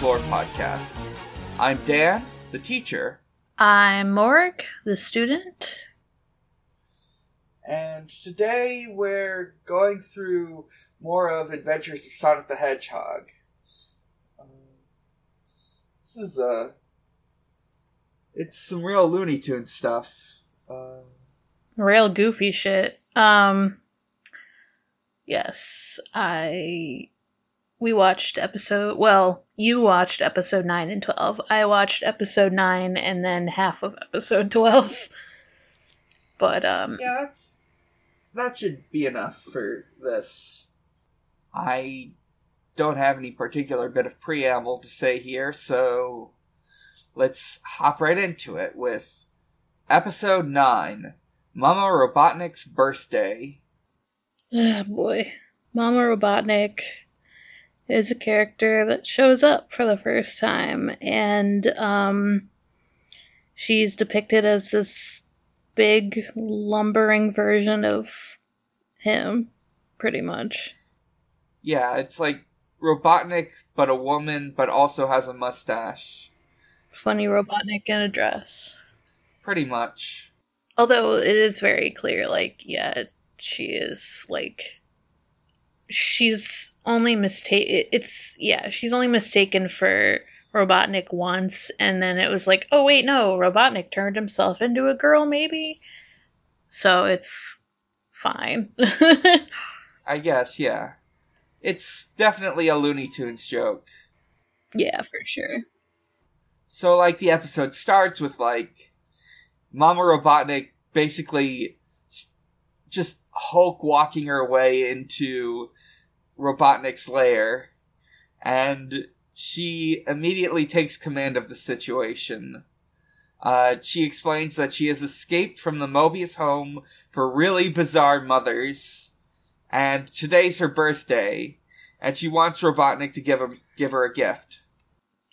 Sonic lore podcast. I'm Dan, the teacher, I'm Morg, the student. and today we're going through more of Adventures of Sonic the Hedgehog. Um, this is Uh, it's some real Looney Tune stuff. Uh, Real goofy shit. Um Yes, I we watched episode well, you watched episode 9 and 12. I watched episode 9 and then half of episode 12. But um yeah, that's that should be enough for this. I don't have any particular bit of preamble to say here, so let's hop right into it with episode 9 Mama Robotnik's birthday. ah, boy. Mama Robotnik is a character that shows up for the first time and um she's depicted as this big lumbering version of him pretty much. Yeah, it's like Robotnik, but a woman, but also has a mustache. Funny Robotnik in a dress. Pretty much. Although it is very clear, like, yeah, she is like she's only mistake. It's yeah, she's only mistaken for Robotnik once, and then it was like, oh wait, no, Robotnik turned himself into a girl, maybe. So it's fine. I guess, yeah. It's definitely a Looney Tunes joke. yeah, for sure. So, like, the episode starts with, like, Mama Robotnik basically just Hulk walking her way into Robotnik's lair, and she immediately takes command of the situation. Uh, she explains that she has escaped from the Mobius home for really bizarre mothers, and today's her birthday, and she wants Robotnik to give him give her a gift.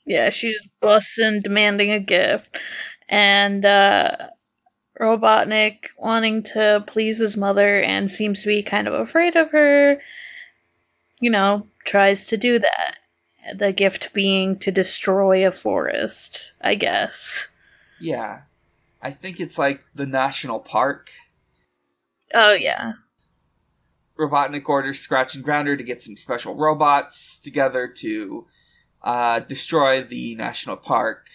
Yeah, she's busting, demanding a gift, and uh, Robotnik wanting to please his mother and seems to be kind of afraid of her. You know, tries to do that. The gift being to destroy a forest, I guess. Yeah. I think it's like the national park. Oh yeah, Robotnik orders Scratch and Grounder to get some special robots together to uh, destroy the national park.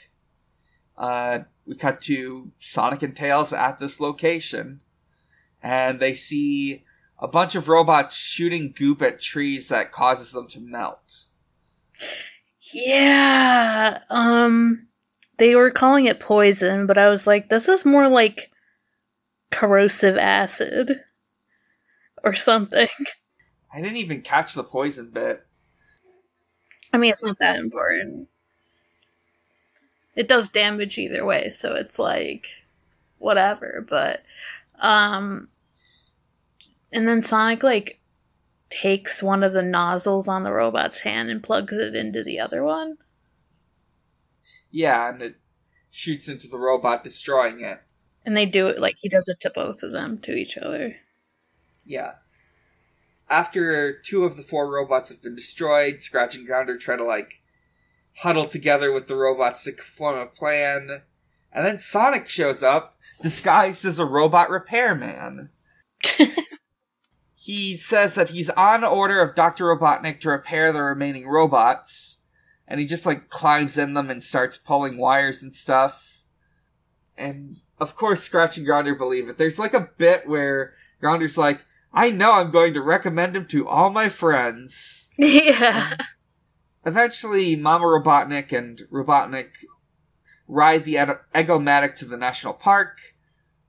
Uh, we cut to Sonic and Tails at this location, and they see a bunch of robots shooting goop at trees that causes them to melt. yeah. Um, they were calling it poison, but I was like, this is more like corrosive acid or something. I didn't even catch the poison bit. I mean, it's not that important. It does damage either way, so it's like whatever, but um and then Sonic like takes one of the nozzles on the robot's hand and plugs it into the other one. Yeah, and it shoots into the robot, destroying it. And they do it like he does it to both of them, to each other. Yeah. After two of the four robots have been destroyed, Scratch and Grounder try to like huddle together with the robots to form a plan. And then Sonic shows up, disguised as a robot repairman. he says that he's on order of Dr. Robotnik to repair the remaining robots. And he just like climbs in them and starts pulling wires and stuff. And of course, Scratch and Grounder believe it. There's like a bit where Grounder's like, I know I'm going to recommend him to all my friends. yeah. Eventually, Mama Robotnik and Robotnik ride the Ed- Egomatic to the national park.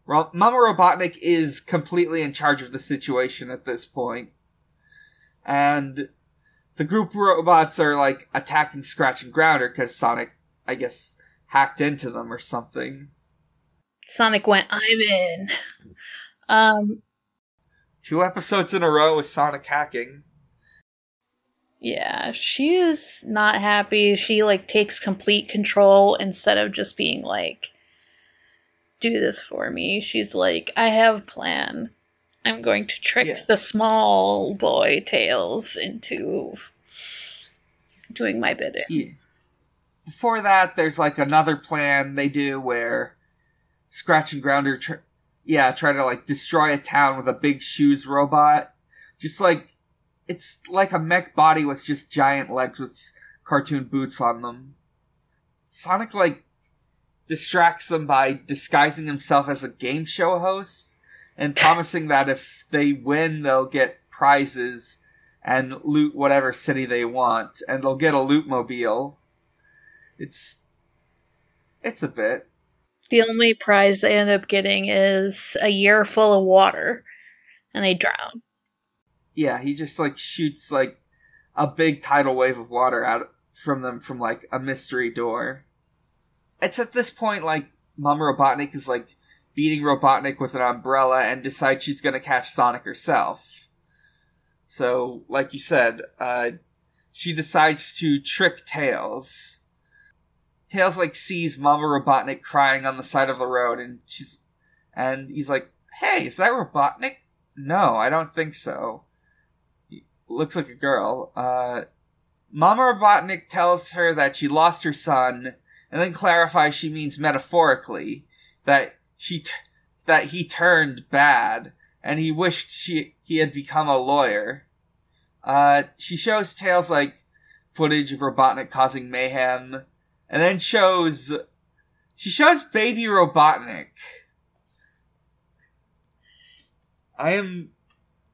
Ro- Mama Robotnik is completely in charge of the situation at this point. And the group robots are like attacking Scratch and Grounder because Sonic, I guess, hacked into them or something. Sonic went, I'm in. Um Two episodes in a row with Sonic hacking. Yeah, she is not happy. She like takes complete control instead of just being like do this for me. She's like, I have a plan. I'm going to trick Yeah. the small boy Tails into doing my bidding. Yeah. Before that, there's like another plan they do where Scratch and Grounder, tr- yeah, try to like destroy a town with a big shoes robot. Just like it's like a mech body with just giant legs with cartoon boots on them. Sonic like distracts them by disguising himself as a game show host and promising that if they win, they'll get prizes and loot whatever city they want, and they'll get a loot mobile. It's it's a bit. The only prize they end up getting is a year full of water, and they drown. Yeah, he just like shoots like a big tidal wave of water out from them from like a mystery door. It's at this point like Mama Robotnik is like beating Robotnik with an umbrella and decides she's gonna catch Sonic herself. So, like you said, uh, she decides to trick Tails. Tails like sees Mama Robotnik crying on the side of the road, and she's, and he's like, "Hey, is that Robotnik?" No, I don't think so. Looks like a girl. Uh, Mama Robotnik tells her that she lost her son, and then clarifies she means metaphorically that she t- that he turned bad, and he wished she he had become a lawyer. Uh, she shows Tails like footage of Robotnik causing mayhem, and then shows she shows baby Robotnik. I am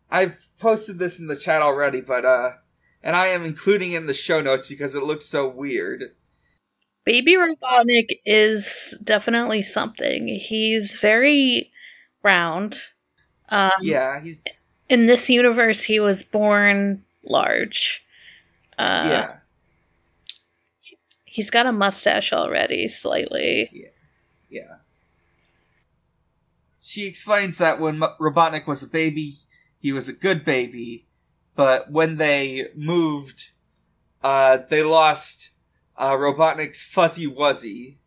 I've posted this in the chat already, but uh and I am including in the show notes because it looks so weird. Baby Robotnik is definitely something. He's very round. Um, Yeah, he's In this universe, he was born large. Uh, yeah. He's got a mustache already, slightly. Yeah. yeah. She explains that when Robotnik was a baby, he was a good baby, but when they moved, uh, they lost uh, Robotnik's Fuzzy Wuzzy,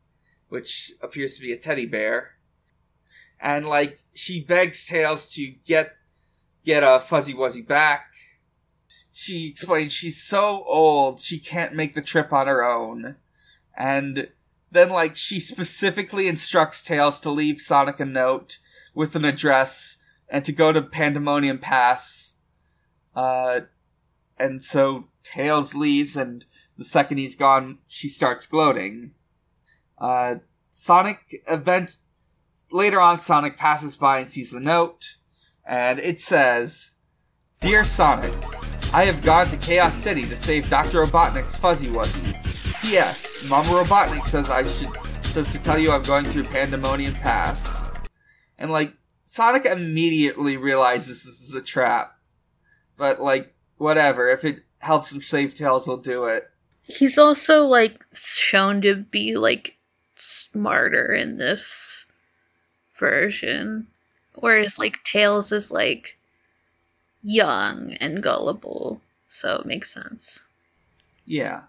which appears to be a teddy bear, and like she begs Tails to get get a Fuzzy Wuzzy back. She explains she's so old she can't make the trip on her own, and then like she specifically instructs Tails to leave Sonic a note with an address and to go to Pandemonium Pass. Uh, and so Tails leaves, and the second he's gone, she starts gloating. Uh, Sonic event later on, Sonic passes by and sees the note, and it says, "Dear Sonic, I have gone to Chaos City to save Dr. Robotnik's Fuzzy Wuzzy. P.S. Mama Robotnik says I should says to tell you I'm going through Pandemonium Pass. And like Sonic immediately realizes this is a trap. But like whatever, if it helps him save Tails, he'll do it. He's also like shown to be like smarter in this version, whereas like Tails is like young and gullible, so it makes sense. Yeah.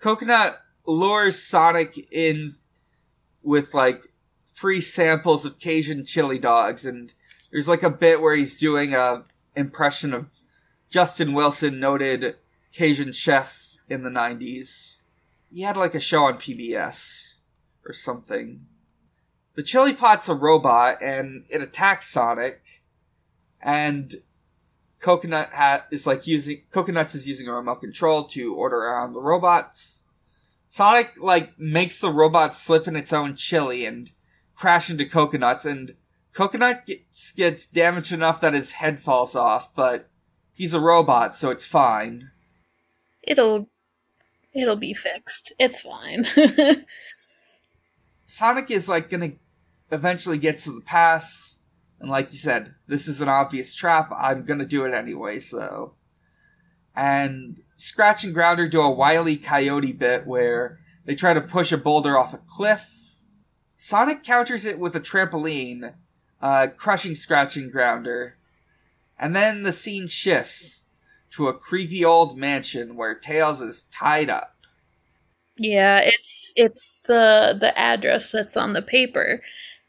Coconut lures Sonic in with like free samples of Cajun chili dogs and there's like a bit where he's doing a impression of Justin Wilson, noted Cajun chef in the 90s. He had like a show on PBS or something. The chili pot's a robot and it attacks Sonic and Coconut hat is like using Coconuts is using a remote control to order around the robots. Sonic like makes the robot slip in its own chili and crash into Coconuts, and Coconut gets, gets damaged enough that his head falls off, but he's a robot, so it's fine. It'll it'll be fixed. It's fine. Sonic is like gonna eventually get to the pass, and like you said, this is an obvious trap. I'm gonna do it anyway, so. And Scratch and Grounder do a wily coyote bit where they try to push a boulder off a cliff. Sonic counters it with a trampoline, uh, crushing Scratch and Grounder. And then the scene shifts to a creepy old mansion where Tails is tied up. yeah, it's it's the the address that's on the paper.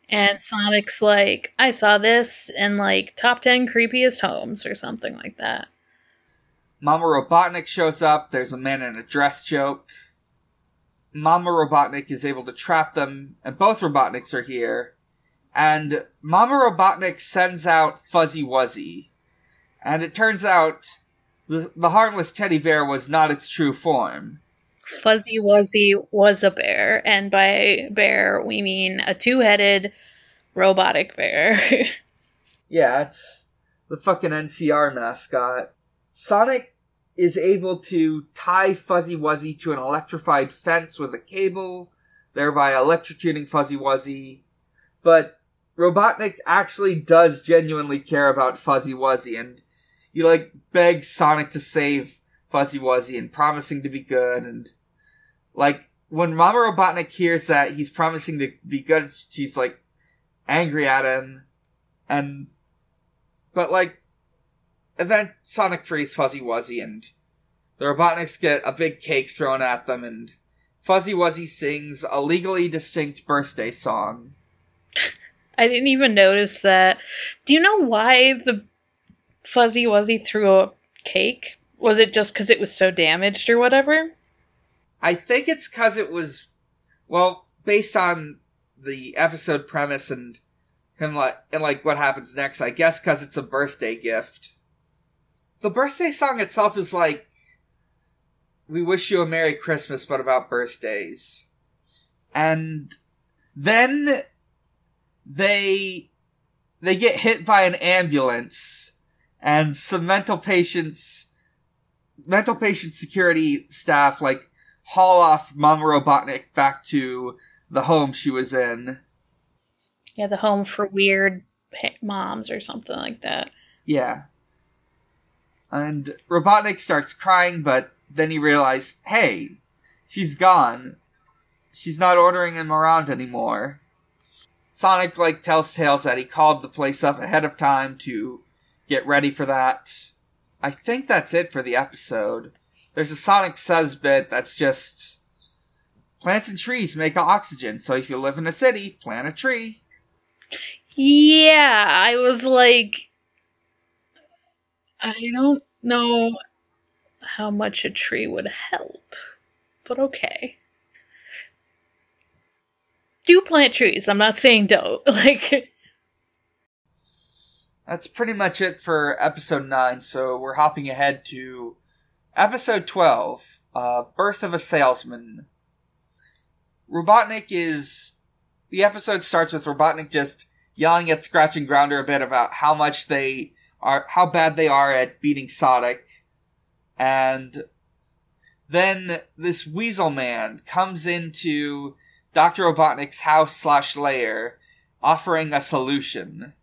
And Sonic's like, I saw this in like top 10 creepiest homes or something like that. Mama Robotnik shows up. There's a man in a dress joke. Mama Robotnik is able to trap them, and both Robotniks are here. And Mama Robotnik sends out Fuzzy Wuzzy. And it turns out the, the harmless teddy bear was not its true form. Fuzzy Wuzzy was a bear, and by bear we mean a two headed robotic bear. yeah, it's the fucking NCR mascot. Sonic is able to tie Fuzzy Wuzzy to an electrified fence with a cable, thereby electrocuting Fuzzy Wuzzy. But Robotnik actually does genuinely care about Fuzzy Wuzzy, and he like begs Sonic to save Fuzzy Wuzzy and promising to be good, and like when Mama Robotnik hears that he's promising to be good, she's like angry at him, and but like and then Sonic frees Fuzzy Wuzzy, and the Robotniks get a big cake thrown at them, and Fuzzy Wuzzy sings a legally distinct birthday song. I didn't even notice that. Do you know why the Fuzzy Wuzzy threw a cake? Was it just because it was so damaged or whatever? I think it's because it was, well, based on the episode premise and him like and like what happens next. I guess because it's a birthday gift the birthday song itself is like we wish you a merry christmas but about birthdays and then they they get hit by an ambulance and some mental patients mental patient security staff like haul off mama robotnik back to the home she was in yeah the home for weird moms or something like that yeah and Robotnik starts crying, but then he realizes, hey, she's gone. She's not ordering him around anymore. Sonic like tells Tails that he called the place up ahead of time to get ready for that. I think that's it for the episode. There's a Sonic Says bit that's just plants and trees make oxygen, so if you live in a city, plant a tree. Yeah, I was like I don't know how much a tree would help, but okay. Do plant trees. I'm not saying don't. Like That's pretty much it for episode 9, so we're hopping ahead to episode 12, uh, Birth of a Salesman. Robotnik is the episode starts with Robotnik just yelling at Scratch and Grounder a bit about how much they are how bad they are at beating Sonic, and then this Weasel Man comes into Doctor Robotnik's house slash lair, offering a solution.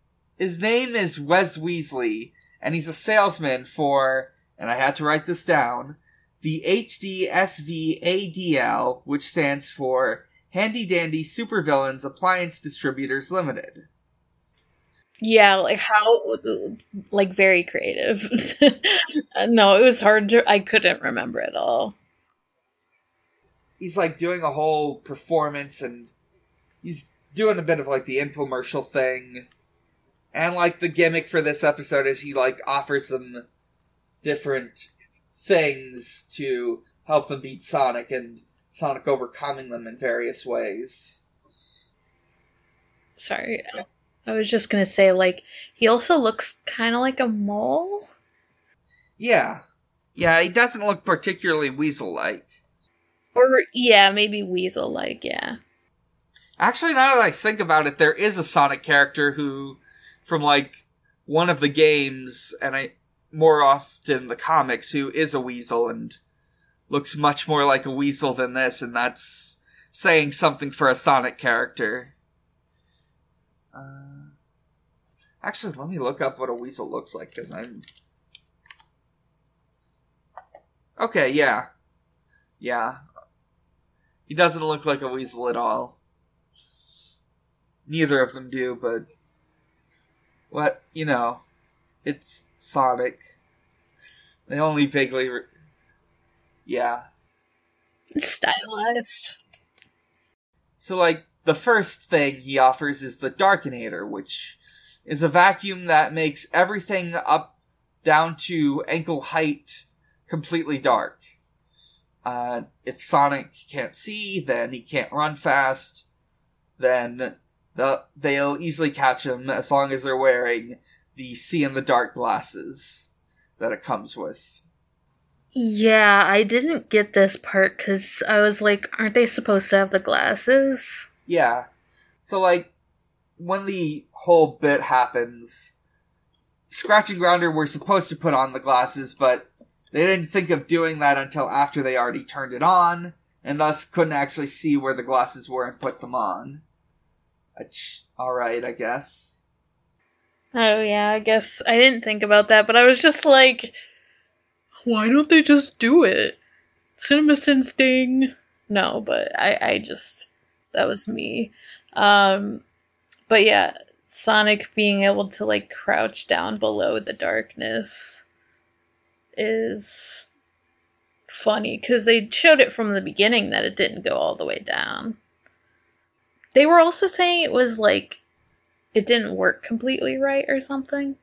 His name is Wes Weasley, and he's a salesman for, and I had to write this down, the HDSVADL, which stands for Handy Dandy Supervillains Appliance Distributors Limited. Yeah, like how, like very creative. no, it was hard to, I couldn't remember it all. He's like doing a whole performance and he's doing a bit of like the infomercial thing. And like the gimmick for this episode is he like offers them different things to help them beat Sonic and Sonic overcoming them in various ways. Sorry. I was just gonna say, like, he also looks kind of like a mole. Yeah. Yeah, he doesn't look particularly weasel like. Or, yeah, maybe weasel like, yeah. Actually, now that I think about it, there is a Sonic character who, from like one of the games, and I more often the comics, who is a weasel and looks much more like a weasel than this, and that's saying something for a Sonic character. Uh, Actually, let me look up what a weasel looks like because I'm. Okay, yeah. Yeah. He doesn't look like a weasel at all. Neither of them do, but. What? You know. It's Sonic. They only vaguely. Re- yeah. It's stylized. So, like, the first thing he offers is the Darkinator, which is a vacuum that makes everything up down to ankle height completely dark. Uh, if Sonic can't see, then he can't run fast. Then the, they'll easily catch him as long as they're wearing the see in the dark glasses that it comes with. Yeah, I didn't get this part because I was like, aren't they supposed to have the glasses? Yeah. So, like, when the whole bit happens, Scratch and Grounder were supposed to put on the glasses, but they didn't think of doing that until after they already turned it on, and thus couldn't actually see where the glasses were and put them on. Alright, I guess. Oh, yeah, I guess I didn't think about that, but I was just like, why don't they just do it? CinemaSins. No, but I, I just that was me. Um, but yeah, Sonic being able to like crouch down below the darkness is funny because they showed it from the beginning that it didn't go all the way down. They were also saying it was like it didn't work completely right or something.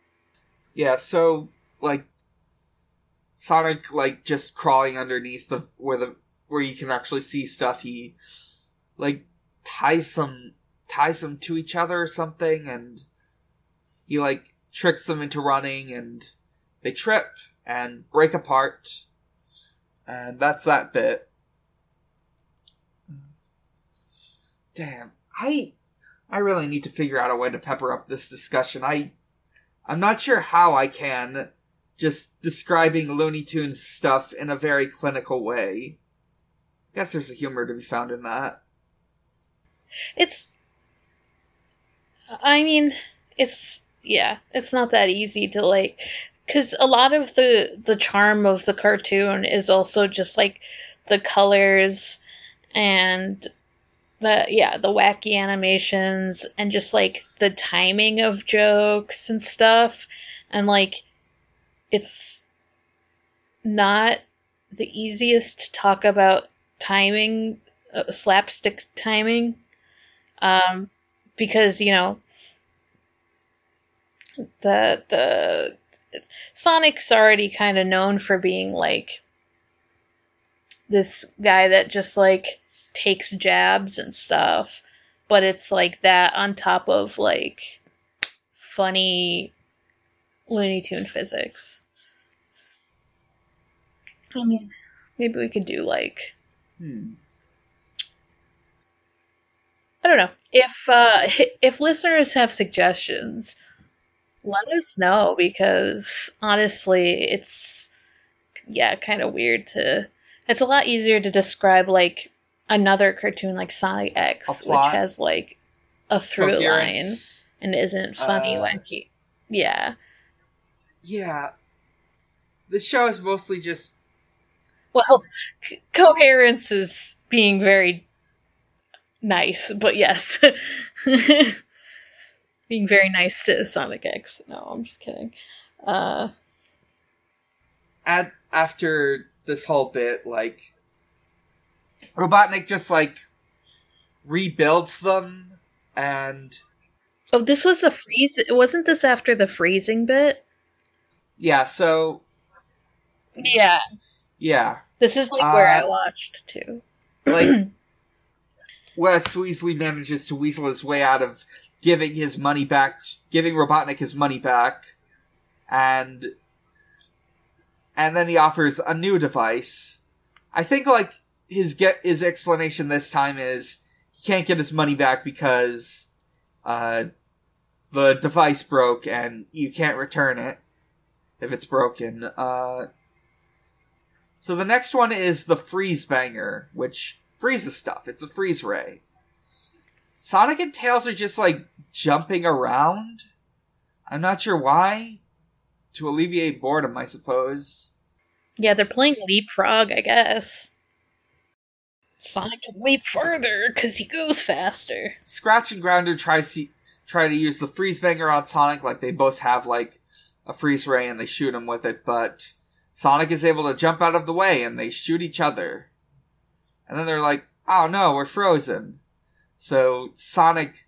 Yeah, so like Sonic like just crawling underneath the where the where you can actually see stuff. He like ties some ties them to each other or something, and he like tricks them into running, and they trip and break apart, and that's that bit. Damn, I I really need to figure out a way to pepper up this discussion. I I'm not sure how I can just describing Looney Tunes stuff in a very clinical way. Guess there's a humor to be found in that. It's. I mean, it's. Yeah, it's not that easy to, like. Because a lot of the, the charm of the cartoon is also just, like, the colors and the yeah the wacky animations and just like the timing of jokes and stuff. And like it's not the easiest to talk about timing, uh, slapstick timing, um, because you know the the Sonic's already kind of known for being like this guy that just like takes jabs and stuff, but it's like that on top of like funny Looney Tune physics. I mean, maybe we could do like. Hmm. I don't know if uh, if listeners have suggestions, let us know because honestly, it's yeah, kind of weird to. It's a lot easier to describe like another cartoon like Sonic X, which has like a through Coherence. line and isn't funny, uh, wacky. Yeah, yeah, the show is mostly just. Well, c- coherence is being very nice, but yes. being very nice to Sonic X. No, I'm just kidding. Uh, At, after this whole bit, like, Robotnik just, like, rebuilds them, and. Oh, this was the freeze. Wasn't this after the freezing bit? yeah, so yeah, yeah. This is like where uh, I watched too. like Wes Weasley manages to weasel his way out of giving his money back, giving Robotnik his money back, and and then he offers a new device. I think like his get his explanation this time is he can't get his money back because uh, the device broke and you can't return it if it's broken. Uh, so the next one is the Freeze Banger, which freezes stuff. It's a freeze ray. Sonic and Tails are just like jumping around. I'm not sure why. To alleviate boredom, I suppose. Yeah, they're playing leapfrog, I guess. Sonic can leap further because he goes faster. Scratch and Grounder tries to try to use the freeze banger on Sonic, like they both have like a freeze ray and they shoot him with it, but Sonic is able to jump out of the way and they shoot each other. And then they're like, oh no, we're frozen. So Sonic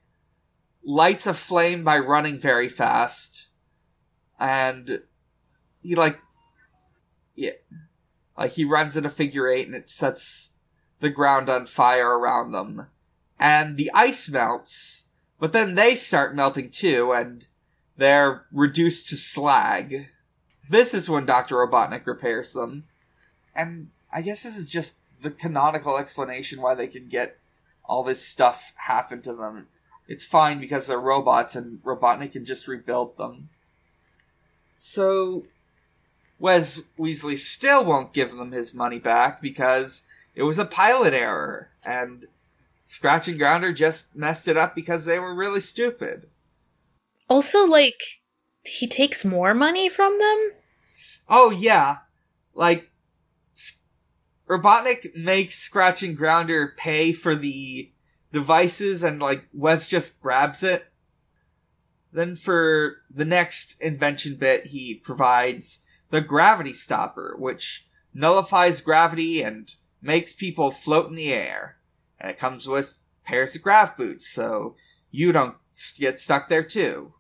lights a flame by running very fast. And he like yeah like he runs in a figure eight and it sets the ground on fire around them. And the ice melts, but then they start melting too, and they're reduced to slag. This is when Dr. Robotnik repairs them. And I guess this is just the canonical explanation why they can get all this stuff happen to them. It's fine because they're robots and Robotnik can just rebuild them. So, Wes Weasley still won't give them his money back because it was a pilot error, and Scratch and Grounder just messed it up because they were really stupid. Also, like, he takes more money from them? Oh, yeah. Like, Robotnik makes Scratch and Grounder pay for the devices, and, like, Wes just grabs it. Then for the next invention bit, he provides the gravity stopper, which nullifies gravity and makes people float in the air. And it comes with pairs of grav boots, so you don't get stuck there too.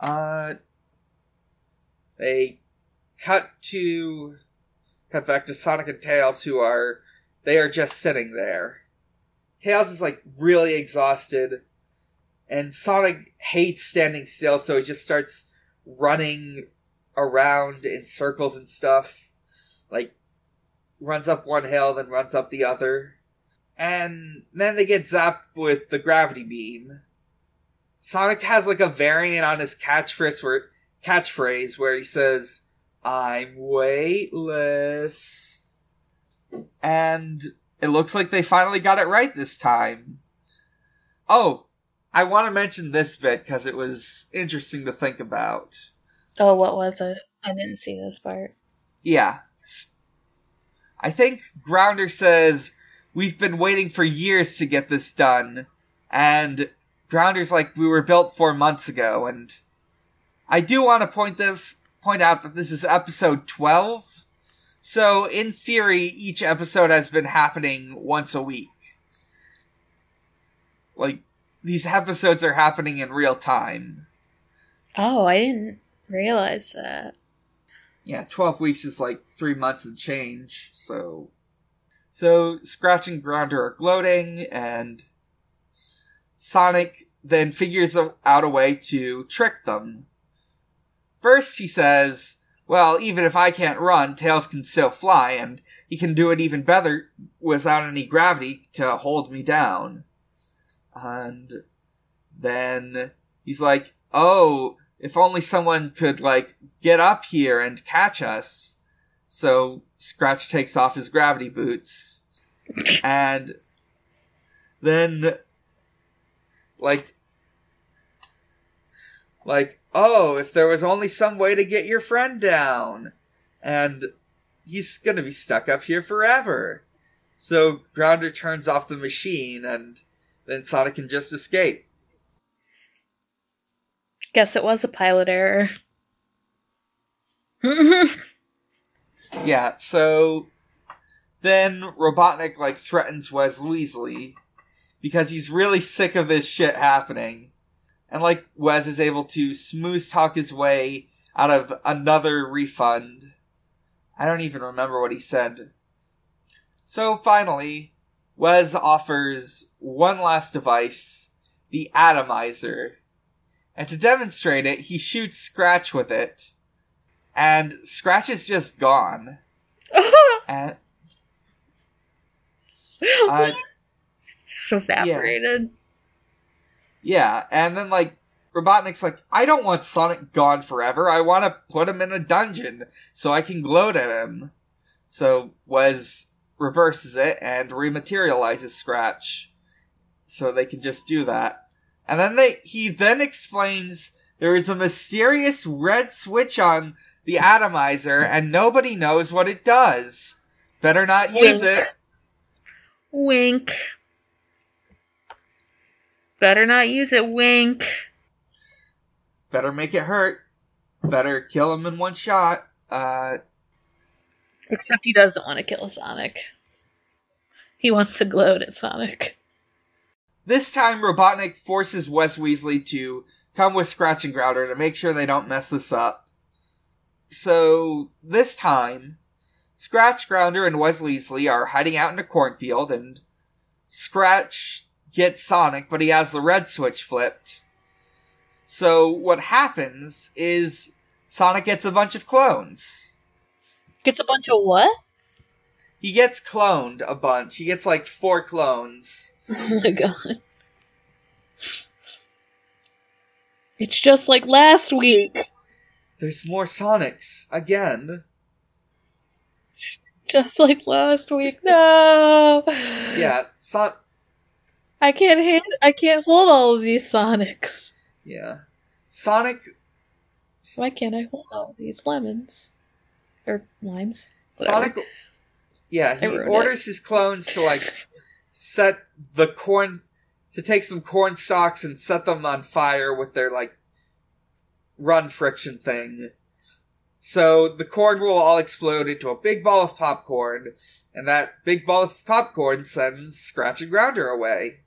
Uh, they cut to cut back to Sonic and Tails, who are they are just sitting there. Tails is like really exhausted, and Sonic hates standing still, so he just starts running around in circles and stuff. Like runs up one hill, then runs up the other. And then they get zapped with the gravity beam. Sonic has like a variant on his catchphrase where catchphrase where he says, I'm weightless. And it looks like they finally got it right this time. Oh, I want to mention this bit because it was interesting to think about. Oh, what was it? I didn't see this part. Yeah. I think Grounder says, We've been waiting for years to get this done. And Grounder's like, We were built four months ago. And I do want to point this point out that this is episode 12. So, in theory, each episode has been happening once a week. Like, these episodes are happening in real time. Oh, I didn't realize that. Yeah, 12 weeks is like three months and change, so. So, Scratch and Grounder are gloating, and Sonic then figures out a way to trick them. First, he says, well, even if I can't run, Tails can still fly, and he can do it even better without any gravity to hold me down. And then he's like, oh, if only someone could, like, get up here and catch us. So Scratch takes off his gravity boots. and then, like, like, oh, if there was only some way to get your friend down. And he's gonna be stuck up here forever. So Grounder turns off the machine and then Sonic can just escape. Guess it was a pilot error. yeah, so then Robotnik like threatens Wes Weasley because he's really sick of this shit happening. And like Wes is able to smooth talk his way out of another refund. I don't even remember what he said. So finally, Wes offers one last device, the Atomizer. And to demonstrate it, he shoots Scratch with it. And Scratch is just gone. and, uh, evaporated. Yeah. yeah, and then like Robotnik's like, I don't want Sonic gone forever. I want to put him in a dungeon so I can gloat at him. So Wes reverses it and rematerializes Scratch, so they can just do that. And then they he then explains there is a mysterious red switch on the atomizer and nobody knows what it does. Better not Wink. use it. Wink. Better not use it, wink. Better make it hurt. Better kill him in one shot. Uh Except he doesn't want to kill Sonic. He wants to gloat at Sonic. This time Robotnik forces Wes Weasley to come with Scratch and Grounder to make sure they don't mess this up. So this time, Scratch, Grounder, and Wes Weasley are hiding out in a cornfield, and Scratch gets Sonic, but he has the red switch flipped. So what happens is Sonic gets a bunch of clones. Gets a bunch of what? He gets cloned a bunch. He gets like four clones. Oh my god. It's just like last week. There's more Sonics again. Just like last week. No. Yeah, Son. I can't hand, I can't hold all of these Sonics. Yeah, Sonic. Why can't I hold all these lemons? Or limes? Whatever. Sonic. Yeah, he orders his clones to like set the corn to take some corn stalks and set them on fire with their like run friction thing. So the corn will all explode into a big ball of popcorn, and that big ball of popcorn sends Scratch and Grounder away.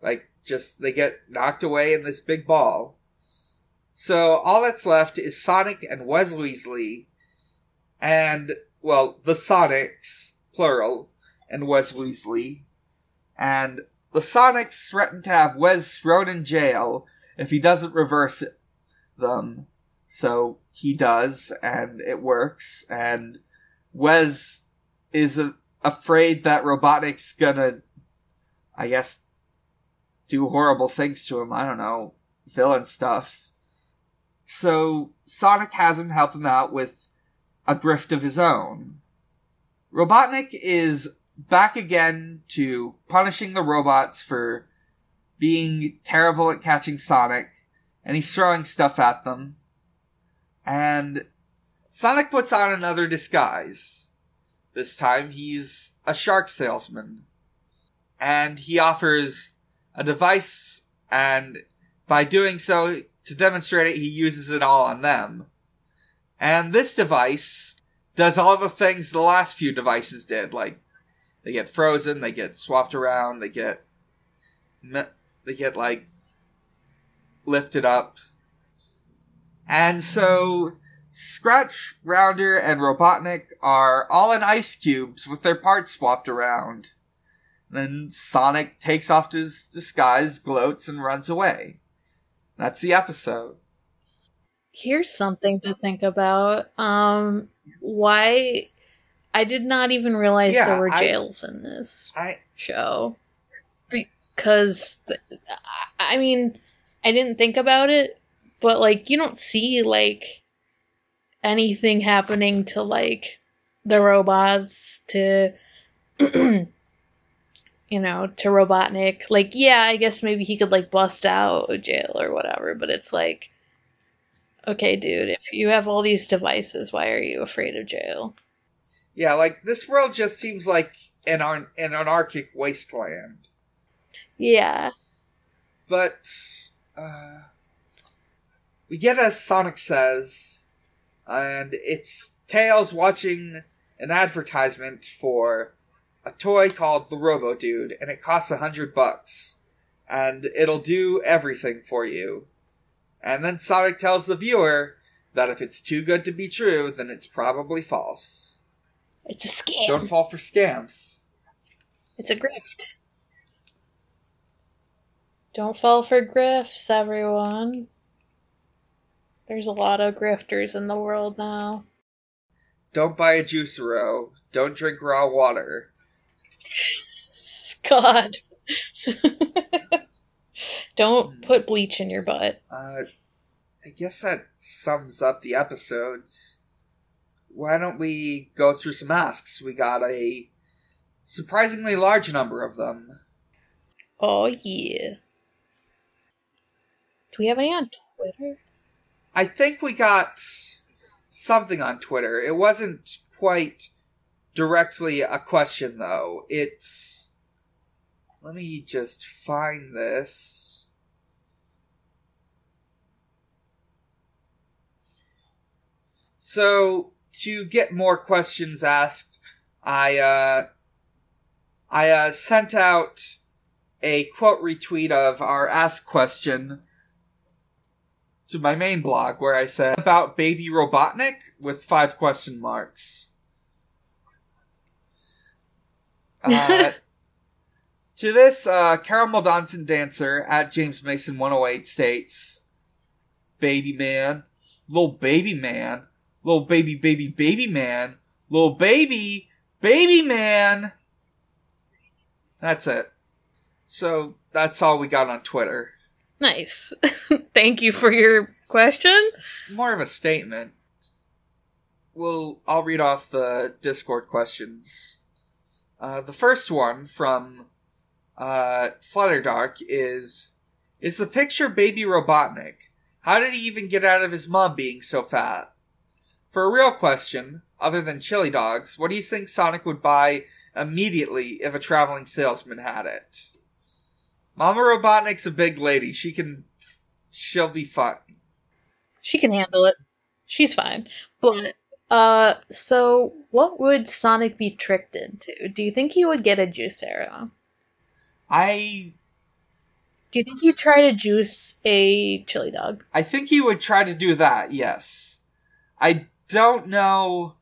Like, just, they get knocked away in this big ball. So all that's left is Sonic and Wes Weasley, and, well, the Sonics, plural, and Wes Weasley. And the Sonics threaten to have Wes thrown in jail if he doesn't reverse them. So he does, and it works. And Wes is a- afraid that Robotnik's gonna, I guess, do horrible things to him. I don't know, villain stuff. So Sonic has him help him out with a grift of his own. Robotnik is back again to punishing the robots for being terrible at catching Sonic, and he's throwing stuff at them. And Sonic puts on another disguise. This time he's a shark salesman. And he offers a device, and by doing so, to demonstrate it, he uses it all on them. And this device does all the things the last few devices did, like they get frozen, they get swapped around, they get they get like lifted up. And so Scratch, Grounder, and Robotnik are all in ice cubes with their parts swapped around. Then Sonic takes off his disguise, gloats, and runs away. That's the episode. Here's something to think about. Um, why I did not even realize Yeah, there were I- jails in this I show because I I mean I didn't think about it, but like you don't see like anything happening to like the robots to you know to Robotnik. Like yeah, I guess maybe he could like bust out of jail or whatever, but it's like okay, dude, if you have all these devices, why are you afraid of jail? Yeah, like this world just seems like an an anarchic wasteland. Yeah. But uh, we get as Sonic says, and it's Tails watching an advertisement for a toy called the Robo Dude, and it costs a hundred bucks, and it'll do everything for you. And then Sonic tells the viewer that if it's too good to be true, then it's probably false. It's a scam. Don't fall for scams. It's a grift. Don't fall for grifts, everyone. There's a lot of grifters in the world now. Don't buy a juicero. Don't drink raw water. God. Don't put bleach in your butt. Uh, I guess that sums up the episodes. Why don't we go through some asks? We got a surprisingly large number of them. Oh, yeah. Do we have any on Twitter? I think we got something on Twitter. It wasn't quite directly a question, though. It's. Let me just find this. So, to get more questions asked, I, uh, I, uh, sent out a quote retweet of our ask question to my main blog where I said about baby Robotnik with five question marks. Uh, to this, uh, Caramel Dancing Dancer at James Mason 108 states, Baby man, little baby man, little baby baby baby man, little baby baby man. That's it. So that's all we got on Twitter. Nice. Thank you for your question. It's more of a statement. Well, I'll read off the Discord questions. Uh, the first one from uh, Flutterdark is Is the picture baby Robotnik? How did he even get out of his mom being so fat? For a real question, other than chili dogs, what do you think Sonic would buy immediately if a traveling salesman had it? Mama Robotnik's a big lady. She can. She'll be fine. She can handle it. She's fine. But uh so what would Sonic be tricked into? Do you think he would get a Juicero? I Do you think he'd try to juice a chili dog? I think he would try to do that, yes. I don't know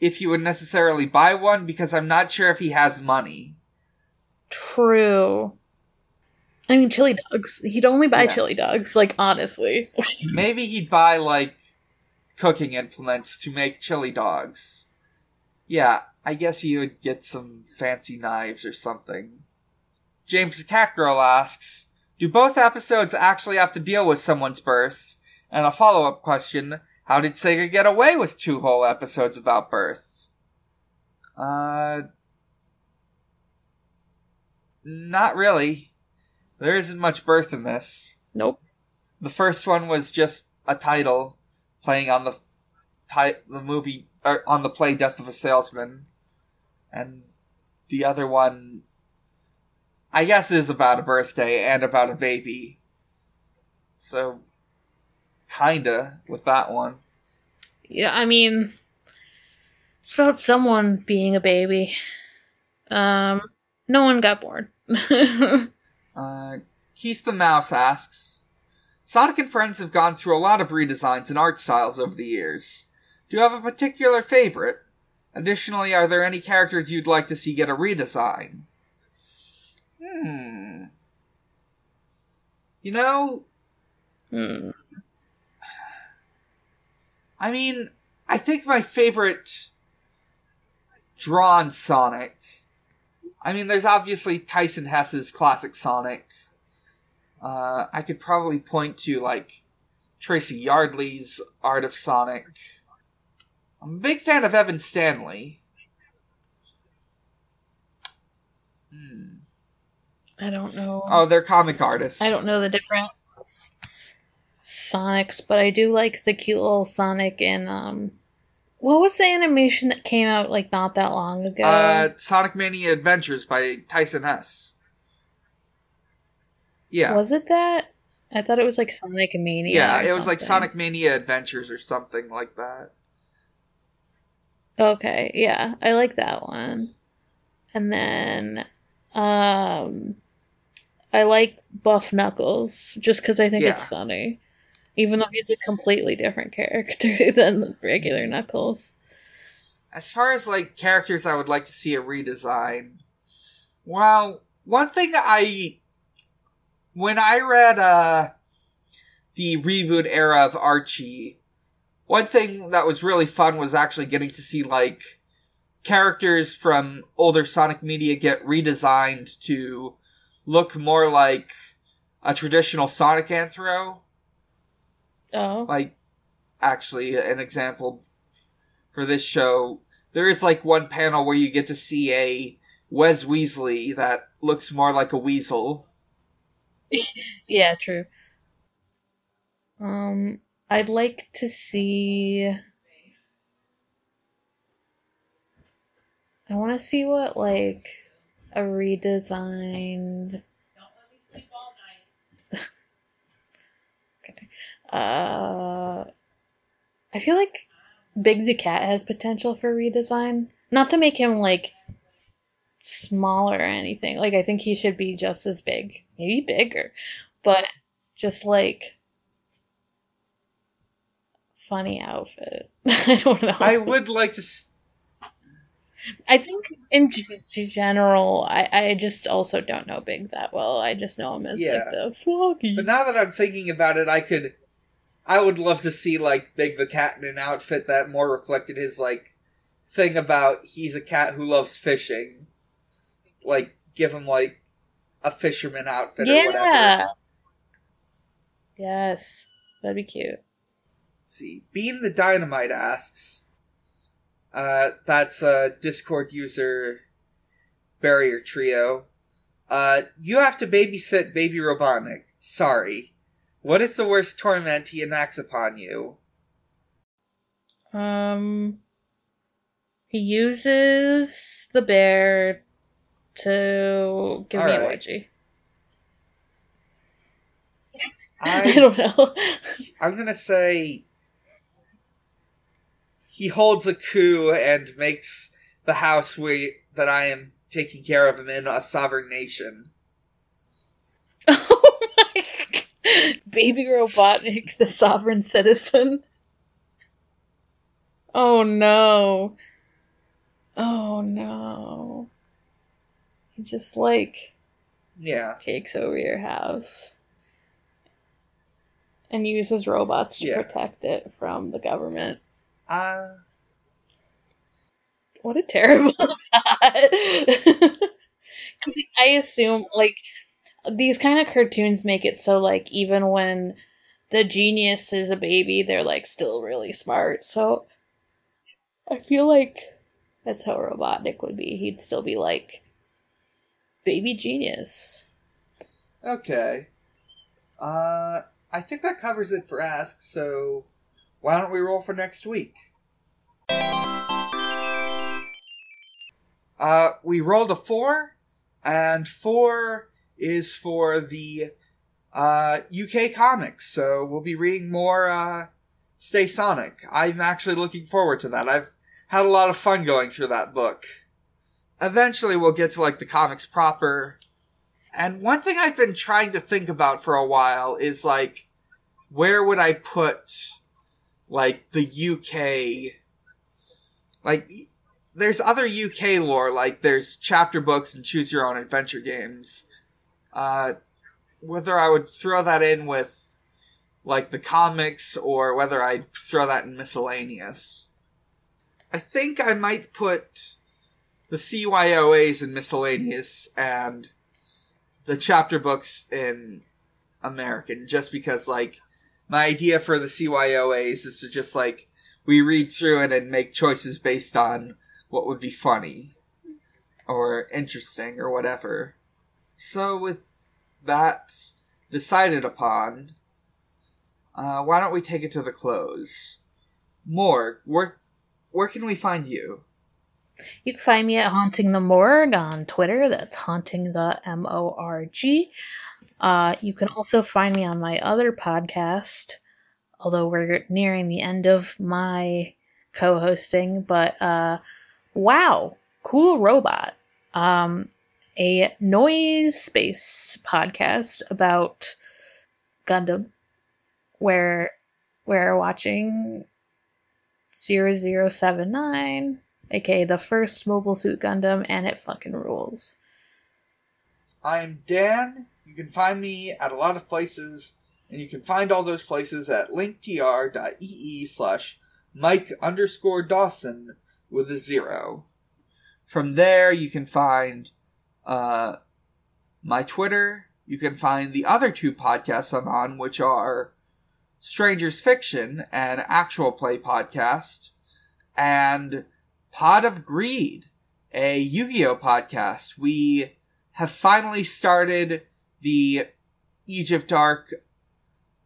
if you would necessarily buy one because I'm not sure if he has money. True. I mean chili dogs. He'd only buy Yeah. chili dogs, like honestly. Maybe he'd buy, like, cooking implements to make chili dogs. Yeah, I guess he would get some fancy knives or something. James the Cat Girl asks Do both episodes actually have to deal with someone's birth? And a follow up question How did Sega get away with two whole episodes about birth? Uh. Not really. There isn't much birth in this. Nope. The first one was just a title playing on the ti- the movie or on the play Death of a Salesman, and the other one, I guess, is about a birthday and about a baby. So, kinda with that one. Yeah, I mean it's about someone being a baby. Um no one got born. Uh, Keith the Mouse asks Sonic and Friends have gone through a lot of redesigns and art styles over the years. Do you have a particular favorite? Additionally, are there any characters you'd like to see get a redesign? Hmm. You know, Hmm. I mean, I think my favorite drawn Sonic. I mean, there's obviously Tyson Hesse's classic Sonic. Uh, I could probably point to like Tracy Yardley's art of Sonic. I'm a big fan of Evan Stanley. Hmm. I don't know. Oh, they're comic artists. I don't know the different Sonics, but I do like the cute little Sonic in um what was the animation that came out like not that long ago? Uh, Sonic Mania Adventures by Tyson Hesse. Yeah. Was it that? I thought it was like Sonic Mania. Yeah, it was like. Sonic Mania Adventures or something like that. Okay, yeah, I like that one. And then um I like Buff Knuckles just cuz I think it's funny. Even though he's a completely different character than regular Knuckles. As far as like characters I would like to see a redesign, well, one thing I when I read uh the reboot era of Archie, one thing that was really fun was actually getting to see like characters from older Sonic media get redesigned to look more like a traditional Sonic anthro. Oh. like actually an example for this show there is like one panel where you get to see a wes weasley that looks more like a weasel Yeah, true. Um, I'd like to see. I want to see what like a redesigned. Uh, I feel like Big the Cat has potential for redesign. Not to make him like smaller or anything. Like I think he should be just as big, maybe bigger, but just like funny outfit. I don't know. I would like to. S- I think in g- general, I, I just also don't know Big that well. I just know him as Yeah. like the Froggy. but now that I'm thinking about it, I could. I would love to see like Big the cat in an outfit that more reflected his like thing about he's a cat who loves fishing. Like give him like a fisherman outfit or whatever. yeah. Yes, that'd be cute. Let's see, Bean the Dynamite asks. Uh, that's a Discord user barrier trio. Uh, you have to babysit Baby Robotnik. Sorry. What is the worst torment he enacts upon you? Um, he uses the bear to give me a Alright. wedgie. I I, don't know. I'm gonna say he holds a coup and makes the house we, that I am taking care of him in a sovereign nation. oh my god. Baby Robotnik, the sovereign citizen. Oh no. Oh no. He just like Yeah. takes over your house and uses robots to Yeah. protect it from the government. Uh, What a terrible thought. Because I assume, like, these kind of cartoons make it so, like, even when the genius is a baby, they're, like, still really smart. So I feel like that's how Robotnik would be. He'd still be, like, baby genius. Okay. Uh, I think that covers it for Ask, so why don't we roll for next week? Uh, we rolled a four, and four is for the uh, UK comics, so we'll be reading more uh, Stay Sonic. I'm actually looking forward to that. I've had a lot of fun going through that book. Eventually, we'll get to like the comics proper. And one thing I've been trying to think about for a while is like, where would I put like the UK? Like, there's other UK lore, like there's chapter books and choose your own adventure games. Uh, whether I would throw that in with like the comics or whether I'd throw that in miscellaneous. I think I might put the CYOAs in miscellaneous and the chapter books in American just because like my idea for the CYOAs is to just like we read through it and make choices based on what would be funny or interesting or whatever. So with that decided upon, uh, why don't we take it to the close? More, where where can we find you? You can find me at Haunting the Morg on Twitter. That's Haunting the M O R G. Uh, you can also find me on my other podcast, although we're nearing the end of my co hosting. But uh, wow, cool robot. Um, a noise space podcast about Gundam, where we're watching 0079 aka the first Mobile Suit Gundam, and it fucking rules. I'm Dan. You can find me at a lot of places, and you can find all those places at linktr.ee slash Mike underscore Dawson with a zero. From there, you can find uh, my Twitter. You can find the other two podcasts I'm on, which are Strangers Fiction, an actual play podcast, and Pod of Greed, a Yu Gi Oh podcast. We have finally started the Egypt arc.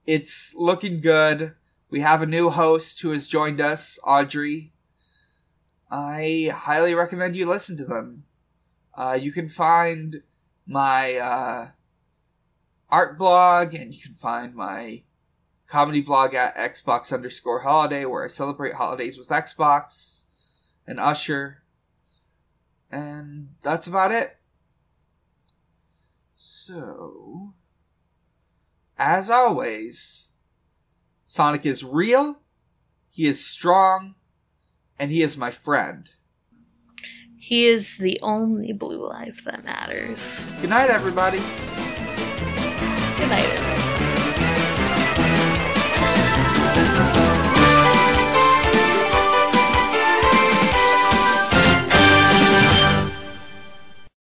It's looking good. We have a new host who has joined us, Audrey. I highly recommend you listen to them. Uh, you can find my uh, art blog and you can find my comedy blog at Xbox underscore holiday where I celebrate holidays with Xbox and Usher. And that's about it. So, as always, Sonic is real, he is strong, and he is my friend. He is the only blue life that matters. Good night, everybody. Good night, everyone.